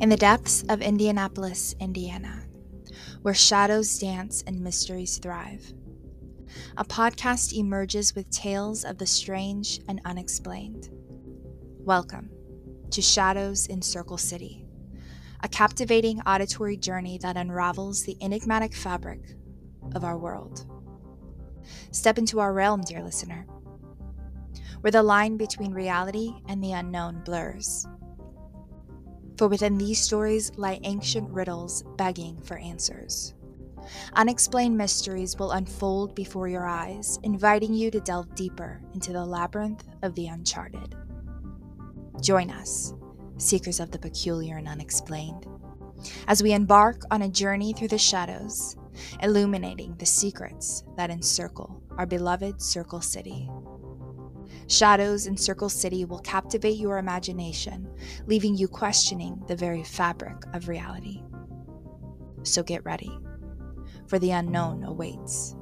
In the depths of Indianapolis, Indiana, where shadows dance and mysteries thrive, a podcast emerges with tales of the strange and unexplained. Welcome to Shadows in Circle City, a captivating auditory journey that unravels the enigmatic fabric of our world. Step into our realm, dear listener, where the line between reality and the unknown blurs for within these stories lie ancient riddles begging for answers. Unexplained mysteries will unfold before your eyes, inviting you to delve deeper into the labyrinth of the uncharted. Join us, seekers of the peculiar and unexplained, as we embark on a journey through the shadows, illuminating the secrets that encircle our beloved Circle City. Shadows in Circle City will captivate your imagination, leaving you questioning the very fabric of reality. So get ready, for the unknown awaits.